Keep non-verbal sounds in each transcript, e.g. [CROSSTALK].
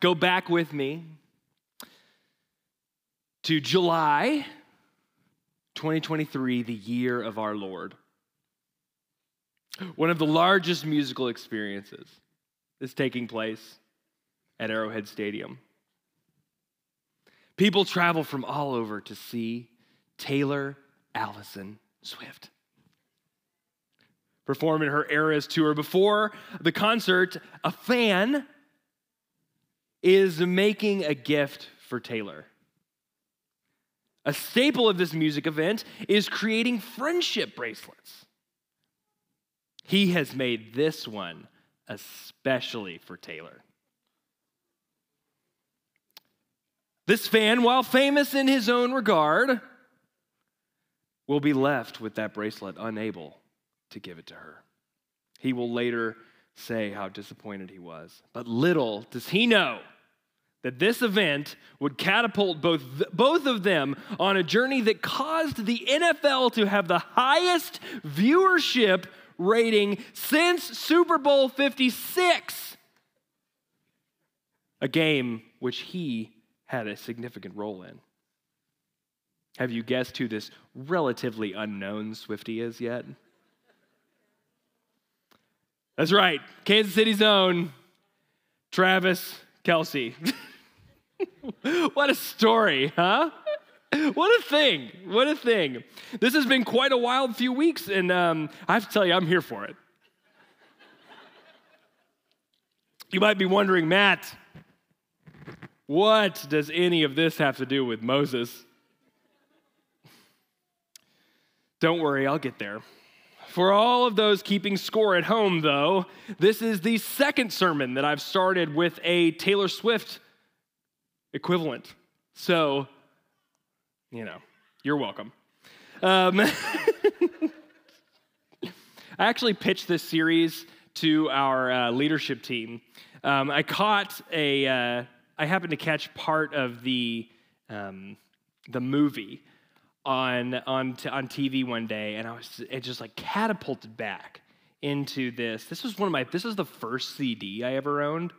go back with me to July 2023, the year of our Lord. One of the largest musical experiences is taking place at Arrowhead Stadium. People travel from all over to see Taylor Allison Swift perform in her Eras tour. Before the concert, a fan is making a gift for Taylor. A staple of this music event is creating friendship bracelets. He has made this one especially for Taylor. This fan, while famous in his own regard, will be left with that bracelet unable to give it to her. He will later say how disappointed he was. But little does he know that this event would catapult both, both of them on a journey that caused the NFL to have the highest viewership rating since Super Bowl 56, a game which he had a significant role in. Have you guessed who this relatively unknown Swiftie is yet? That's right, Kansas City's own Travis Kelce. [LAUGHS] [LAUGHS] what a story, huh? What a thing. What a thing. This has been quite a wild few weeks, and um, I have to tell you, I'm here for it. You might be wondering, Matt, what does any of this have to do with Moses? Don't worry, I'll get there. For all of those keeping score at home, though, this is the second sermon that I've started with a Taylor Swift equivalent. So, you know, you're welcome. Um, [LAUGHS] I actually pitched this series to our uh, leadership team. Um, I caught a, uh, I happened to catch part of the, um, the movie on on t- on TV one day, and I was it just like catapulted back into this. This was one of my. This is the first CD I ever owned.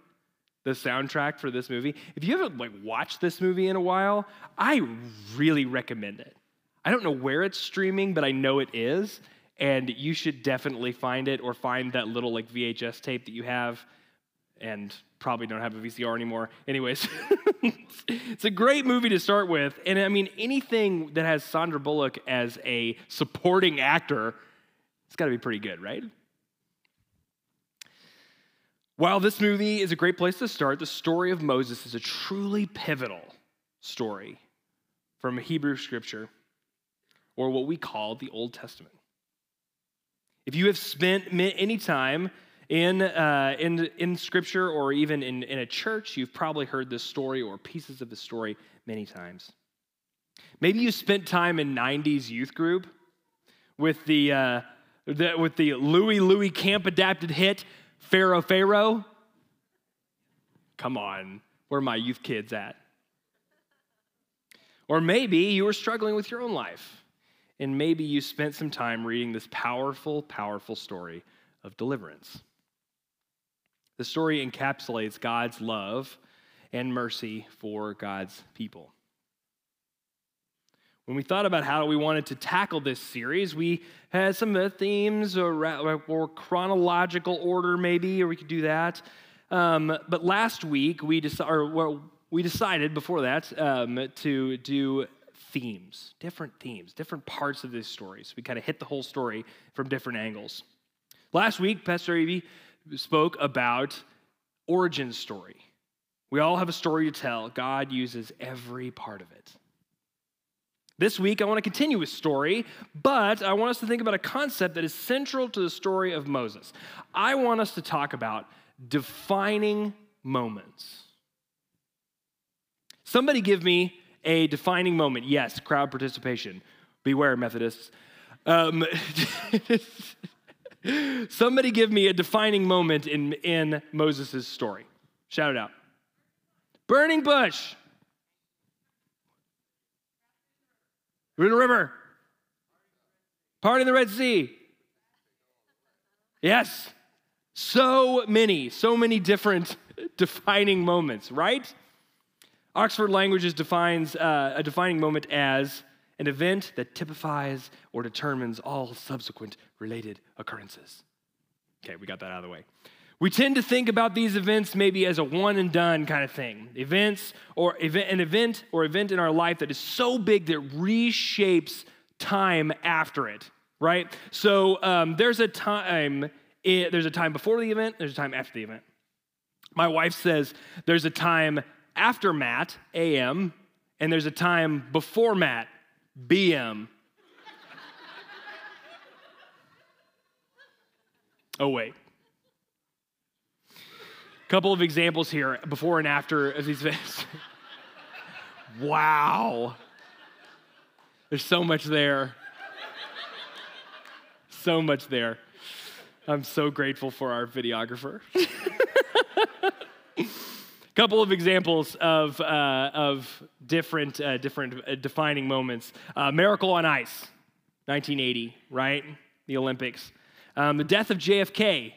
The soundtrack for this movie. If you haven't like watched this movie in a while, I really recommend it. I don't know where it's streaming, but I know it is, and you should definitely find it or find that little like VHS tape that you have and probably don't have a VCR anymore. Anyways, [LAUGHS] it's a great movie to start with. And I mean, anything that has Sandra Bullock as a supporting actor, it's got to be pretty good, right? While this movie is a great place to start, the story of Moses is a truly pivotal story from Hebrew scripture, or what we call the Old Testament. If you have spent any time in, uh, in, in scripture or even in, in a church, you've probably heard this story or pieces of the story many times. Maybe you spent time in 90s youth group with the, uh, the with the Louie Louie camp adapted hit, Pharaoh Pharaoh. Come on, where are my youth kids at? Or maybe you were struggling with your own life, and maybe you spent some time reading this powerful, powerful story of deliverance. The story encapsulates God's love and mercy for God's people. When we thought about how we wanted to tackle this series, we had some of the themes or, or chronological order, maybe, or we could do that. Um, but last week, we, or, well, we decided before that um, to do themes, different themes, different parts of this story. So we kind of hit the whole story from different angles. Last week, Pastor Evie spoke about origin story. We all have a story to tell. God uses every part of it. This week, I want to continue with story, but I want us to think about a concept that is central to the story of Moses. I want us to talk about defining moments. Somebody give me a defining moment. Yes, crowd participation. Beware, Methodists. Um, [LAUGHS] Somebody give me a defining moment in, in Moses' story. Shout it out. Burning bush. River River. Part in the Red Sea. Yes. So many, so many different [LAUGHS] defining moments, right? Oxford Languages defines uh, a defining moment as an event that typifies or determines all subsequent related occurrences. Okay, we got that out of the way. We tend to think about these events maybe as a one and done kind of thing. Events or event, an event or event in our life that is so big that reshapes time after it, right? So um, there's a time. It, there's a time before the event. There's a time after the event. My wife says there's a time after Matt, AM, and there's a time before Matt, BM. oh, wait. Couple of examples here before and after of these events. [LAUGHS] wow. There's so much there. So much there. I'm so grateful for our videographer. [LAUGHS] couple of examples of, uh, of different, uh, different uh, defining moments. Uh, Miracle on Ice, 1980, right? The Olympics. Um, the death of JFK,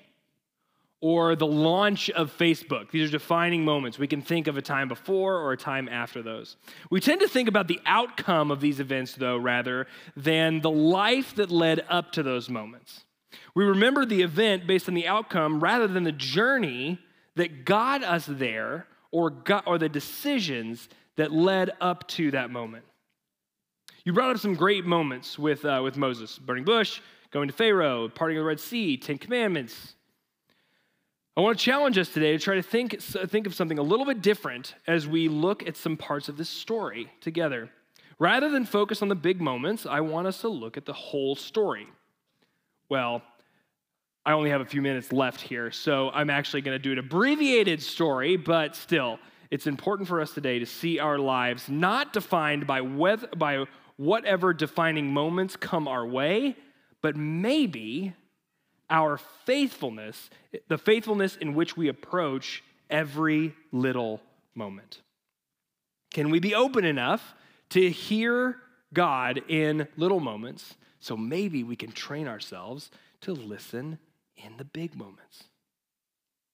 or the launch of Facebook. These are defining moments. We can think of a time before or a time after those. We tend to think about the outcome of these events, though, rather than the life that led up to those moments. We remember the event based on the outcome rather than the journey that got us there or, got, or the decisions that led up to that moment. You brought up some great moments with, uh, with Moses burning bush, going to Pharaoh, parting of the Red Sea, Ten Commandments. I want to challenge us today to try to think, think of something a little bit different as we look at some parts of this story together. Rather than focus on the big moments, I want us to look at the whole story. Well, I only have a few minutes left here, so I'm actually going to do an abbreviated story, but still, it's important for us today to see our lives not defined by, whether, by whatever defining moments come our way, but maybe our faithfulness, the faithfulness in which we approach every little moment. Can we be open enough to hear God in little moments so maybe we can train ourselves to listen in the big moments.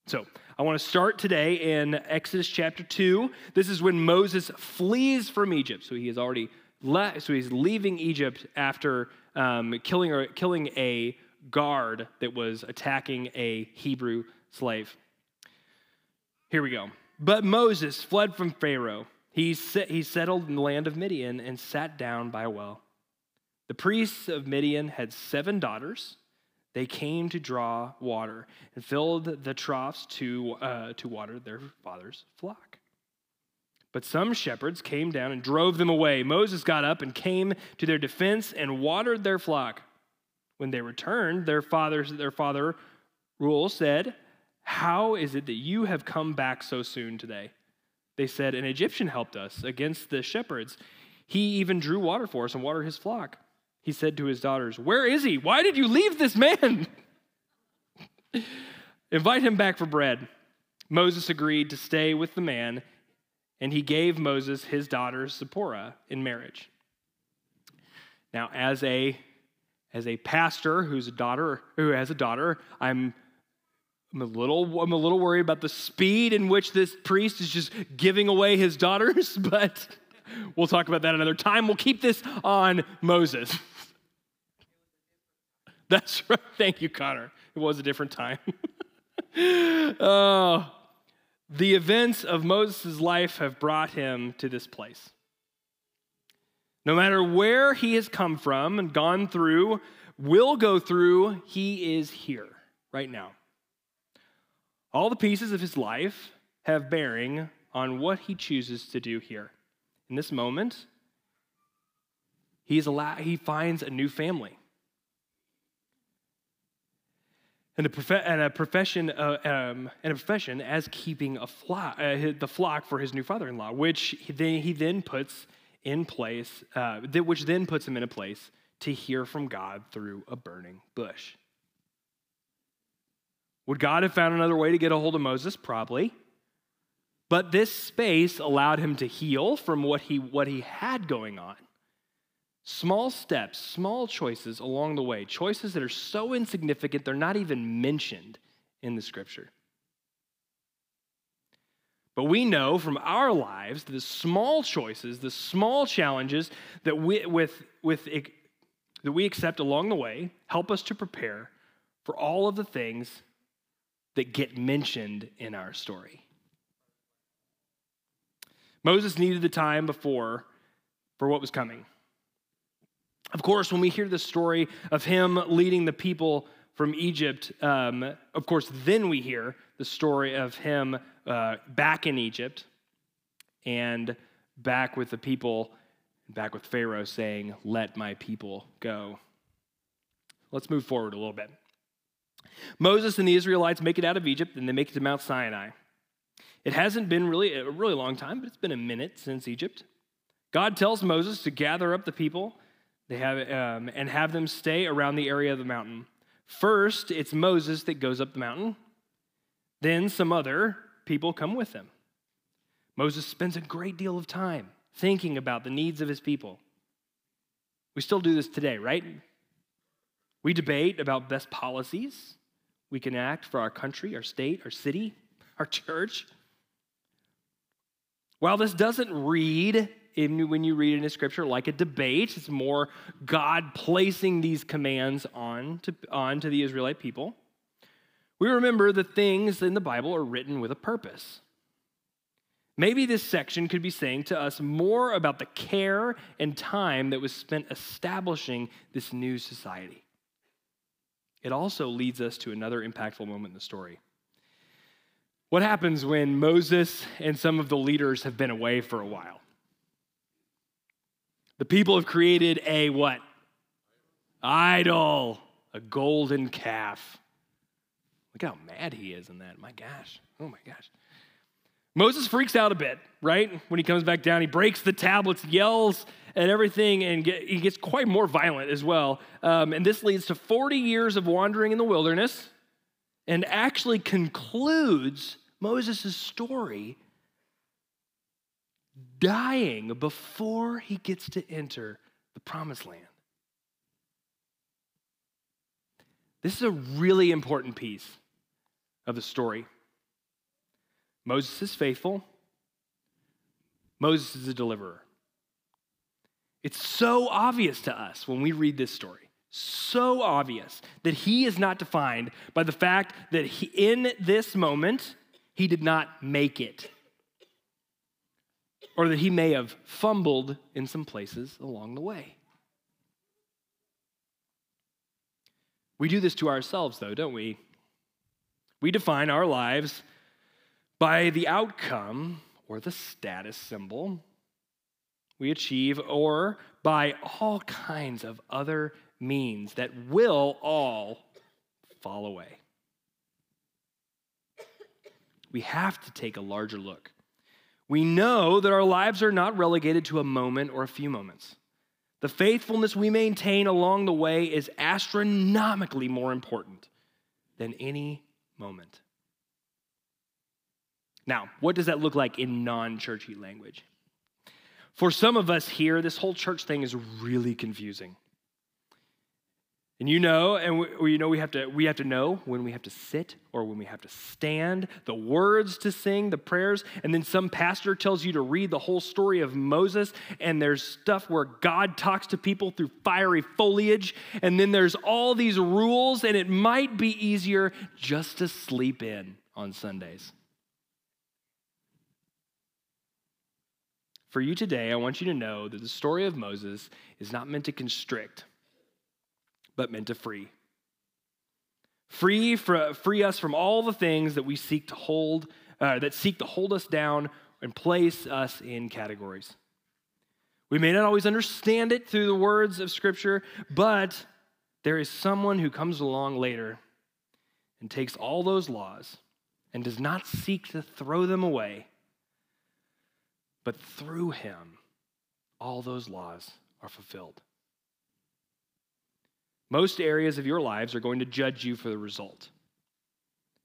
So, I want to start today in Exodus chapter 2. This is when Moses flees from Egypt. So, he is already left, so he's leaving Egypt after um, killing, or, killing a guard that was attacking a Hebrew slave. Here we go. But Moses fled from Pharaoh. He, he settled in the land of Midian and sat down by a well. The priests of Midian had seven daughters they came to draw water and filled the troughs to, uh, to water their father's flock. But some shepherds came down and drove them away. Moses got up and came to their defense and watered their flock. When they returned, their, fathers, their father Reuel said, How is it that you have come back so soon today? They said, An Egyptian helped us against the shepherds. He even drew water for us and watered his flock he said to his daughters, Where is he? Why did you leave this man? [LAUGHS] Invite him back for bread. Moses agreed to stay with the man, and he gave Moses his daughter Zipporah in marriage. Now, as a as a pastor who's a daughter who has a daughter, I'm I'm a little I'm a little worried about the speed in which this priest is just giving away his daughters, [LAUGHS] but we'll talk about that another time. We'll keep this on Moses. [LAUGHS] That's right. Thank you, Connor. It was a different time. [LAUGHS] oh, the events of Moses' life have brought him to this place. No matter where he has come from and gone through, will go through, he is here right now. All the pieces of his life have bearing on what he chooses to do here. In this moment, he's allowed, he finds a new family and a, prof- and a profession uh, um, and a profession as keeping a flock, uh, the flock for his new father-in-law, which he then, he then puts in place, uh, which then puts him in a place to hear from God through a burning bush. Would God have found another way to get a hold of Moses? Probably. But this space allowed him to heal from what he, what he had going on. Small steps, small choices along the way, choices that are so insignificant they're not even mentioned in the scripture. But we know from our lives the small choices, the small challenges that we, with, with, that we accept along the way help us to prepare for all of the things that get mentioned in our story. Moses needed the time before for what was coming. Of course, when we hear the story of him leading the people from Egypt, um, of course, then we hear the story of him uh, back in Egypt and back with the people, back with Pharaoh saying, Let my people go. Let's move forward a little bit. Moses and the Israelites make it out of Egypt and they make it to Mount Sinai. It hasn't been really a really long time, but it's been a minute since Egypt. God tells Moses to gather up the people they have, um, and have them stay around the area of the mountain. First, it's Moses that goes up the mountain. Then some other people come with him. Moses spends a great deal of time thinking about the needs of his people. We still do this today, right? We debate about best policies we can act for our country, our state, our city, [LAUGHS] our church. While this doesn't read in, when you read in a scripture like a debate, it's more God placing these commands on to, on to the Israelite people. We remember the things in the Bible are written with a purpose. Maybe this section could be saying to us more about the care and time that was spent establishing this new society. It also leads us to another impactful moment in the story. What happens when Moses and some of the leaders have been away for a while? The people have created a what? Idol, a golden calf. Look how mad he is in that. My gosh. Oh my gosh. Moses freaks out a bit, right? When he comes back down, he breaks the tablets, yells at everything, and get, he gets quite more violent as well. Um, and this leads to 40 years of wandering in the wilderness and actually concludes Moses' story dying before he gets to enter the promised land. This is a really important piece of the story. Moses is faithful, Moses is a deliverer. It's so obvious to us when we read this story, so obvious that he is not defined by the fact that he, in this moment, he did not make it, or that he may have fumbled in some places along the way. We do this to ourselves, though, don't we? We define our lives by the outcome or the status symbol we achieve, or by all kinds of other means that will all fall away. We have to take a larger look. We know that our lives are not relegated to a moment or a few moments. The faithfulness we maintain along the way is astronomically more important than any moment. Now, what does that look like in non churchy language? For some of us here, this whole church thing is really confusing. And you know, and we, you know, we have to we have to know when we have to sit or when we have to stand, the words to sing, the prayers, and then some pastor tells you to read the whole story of Moses, and there's stuff where God talks to people through fiery foliage, and then there's all these rules, and it might be easier just to sleep in on Sundays. For you today, I want you to know that the story of Moses is not meant to constrict, but meant to free. Free, free us from all the things that we seek to hold, uh, that seek to hold us down and place us in categories. We may not always understand it through the words of Scripture, but there is someone who comes along later and takes all those laws and does not seek to throw them away but through him, all those laws are fulfilled. Most areas of your lives are going to judge you for the result,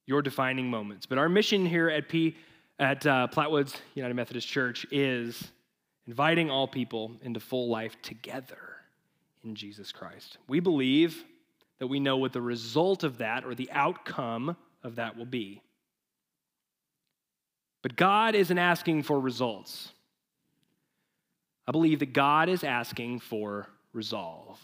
your defining moments. But our mission here at P at uh, Platte Woods United Methodist Church is inviting all people into full life together in Jesus Christ. We believe that we know what the result of that or the outcome of that will be. But God isn't asking for results. I believe that God is asking for resolve.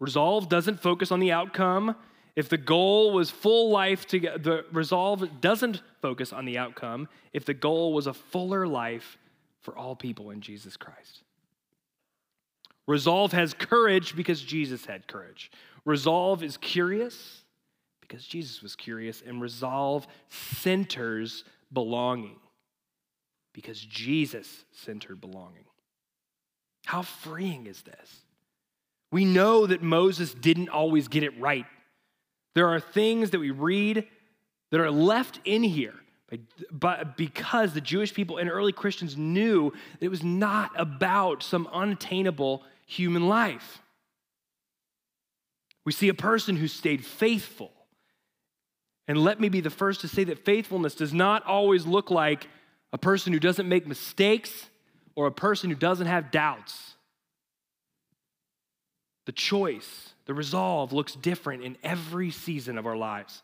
Resolve doesn't focus on the outcome. If the goal was full life to get, the resolve doesn't focus on the outcome if the goal was a fuller life for all people in Jesus Christ. Resolve has courage because Jesus had courage. Resolve is curious because Jesus was curious. And resolve centers belonging because Jesus centered belonging. How freeing is this? We know that Moses didn't always get it right. There are things that we read that are left in here but because the Jewish people and early Christians knew that it was not about some unattainable human life. We see a person who stayed faithful. And let me be the first to say that faithfulness does not always look like a person who doesn't make mistakes or a person who doesn't have doubts. The choice, the resolve looks different in every season of our lives.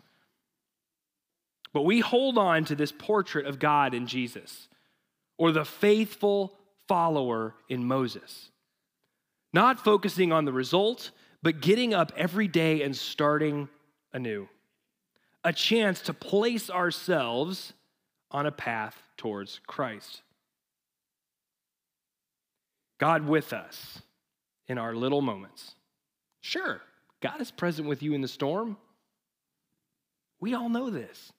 But we hold on to this portrait of God in Jesus or the faithful follower in Moses, not focusing on the result, but getting up every day and starting anew. A chance to place ourselves on a path towards Christ. God with us in our little moments. Sure, God is present with you in the storm. We all know this.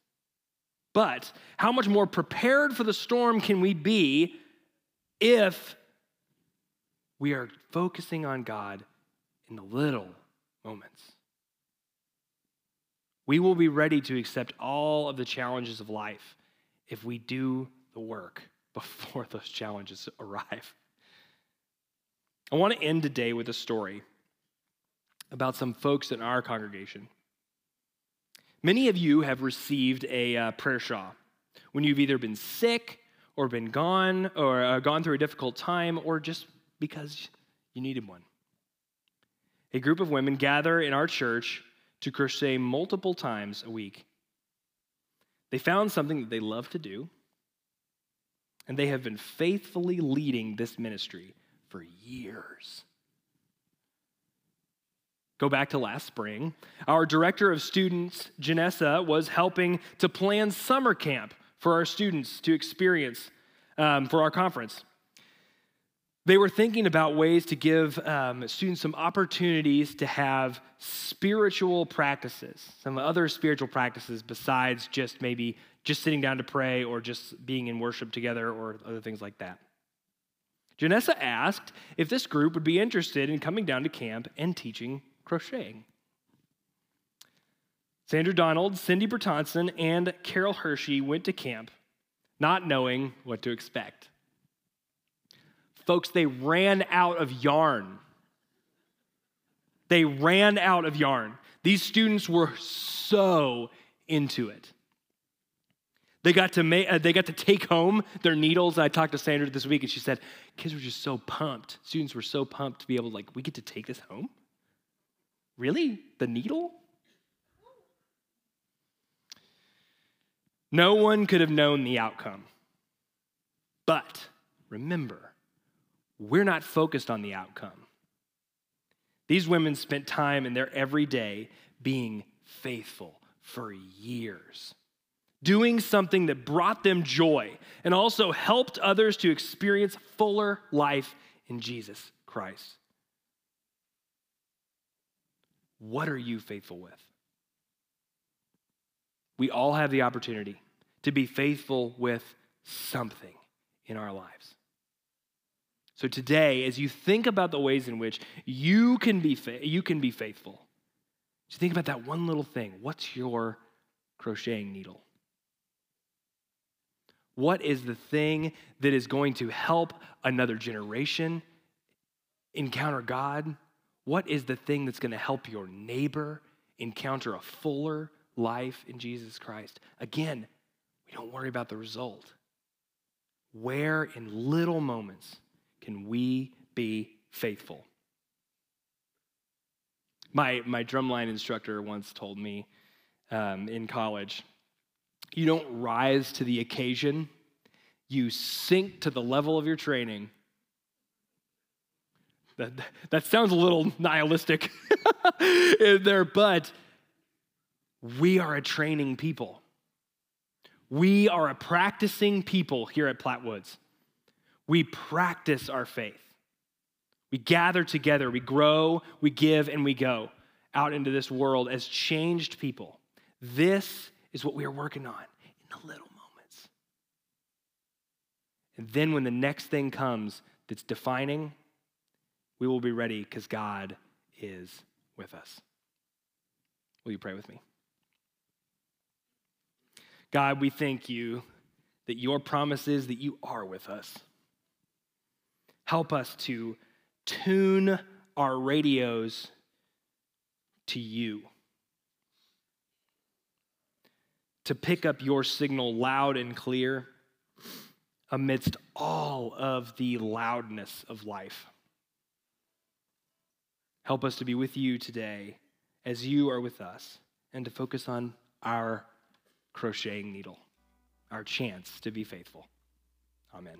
But how much more prepared for the storm can we be if we are focusing on God in the little moments? We will be ready to accept all of the challenges of life if we do the work [LAUGHS] before those challenges [LAUGHS] arrive. I want to end today with a story about some folks in our congregation. Many of you have received a uh, prayer shawl when you've either been sick or been gone or uh, gone through a difficult time or just because you needed one. A group of women gather in our church to crochet multiple times a week. They found something that they love to do, and they have been faithfully leading this ministry for years. Go back to last spring. Our director of students, Janessa, was helping to plan summer camp for our students to experience um, for our conference. They were thinking about ways to give um, students some opportunities to have spiritual practices, some other spiritual practices besides just maybe just sitting down to pray or just being in worship together or other things like that. Janessa asked if this group would be interested in coming down to camp and teaching crocheting. Sandra Donald, Cindy Bertonson, and Carol Hershey went to camp not knowing what to expect. Folks, they ran out of yarn. They ran out of yarn. These students were so into it. They got to make, uh, they got to take home their needles. I talked to Sandra this week, and she said, "Kids were just so pumped. Students were so pumped to be able to like, we get to take this home." Really? The needle? No one could have known the outcome. But remember, we're not focused on the outcome. These women spent time in their everyday being faithful for years, doing something that brought them joy and also helped others to experience fuller life in Jesus Christ. What are you faithful with? We all have the opportunity to be faithful with something in our lives. So today, as you think about the ways in which you can be, fa- you can be faithful, just think about that one little thing. What's your crocheting needle? What is the thing that is going to help another generation encounter God what is the thing that's going to help your neighbor encounter a fuller life in Jesus Christ? Again, we don't worry about the result. Where in little moments can we be faithful? My, my drumline instructor once told me um, in college You don't rise to the occasion, you sink to the level of your training. That, that sounds a little nihilistic [LAUGHS] there, but we are a training people. We are a practicing people here at Platte Woods. We practice our faith. We gather together, we grow, we give, and we go out into this world as changed people. This is what we are working on in the little moments. And then when the next thing comes that's defining, we will be ready because God is with us. Will you pray with me? God, we thank you that your promise is that you are with us. Help us to tune our radios to you, to pick up your signal loud and clear amidst all of the loudness of life. Help us to be with you today as you are with us and to focus on our crocheting needle, our chance to be faithful. Amen.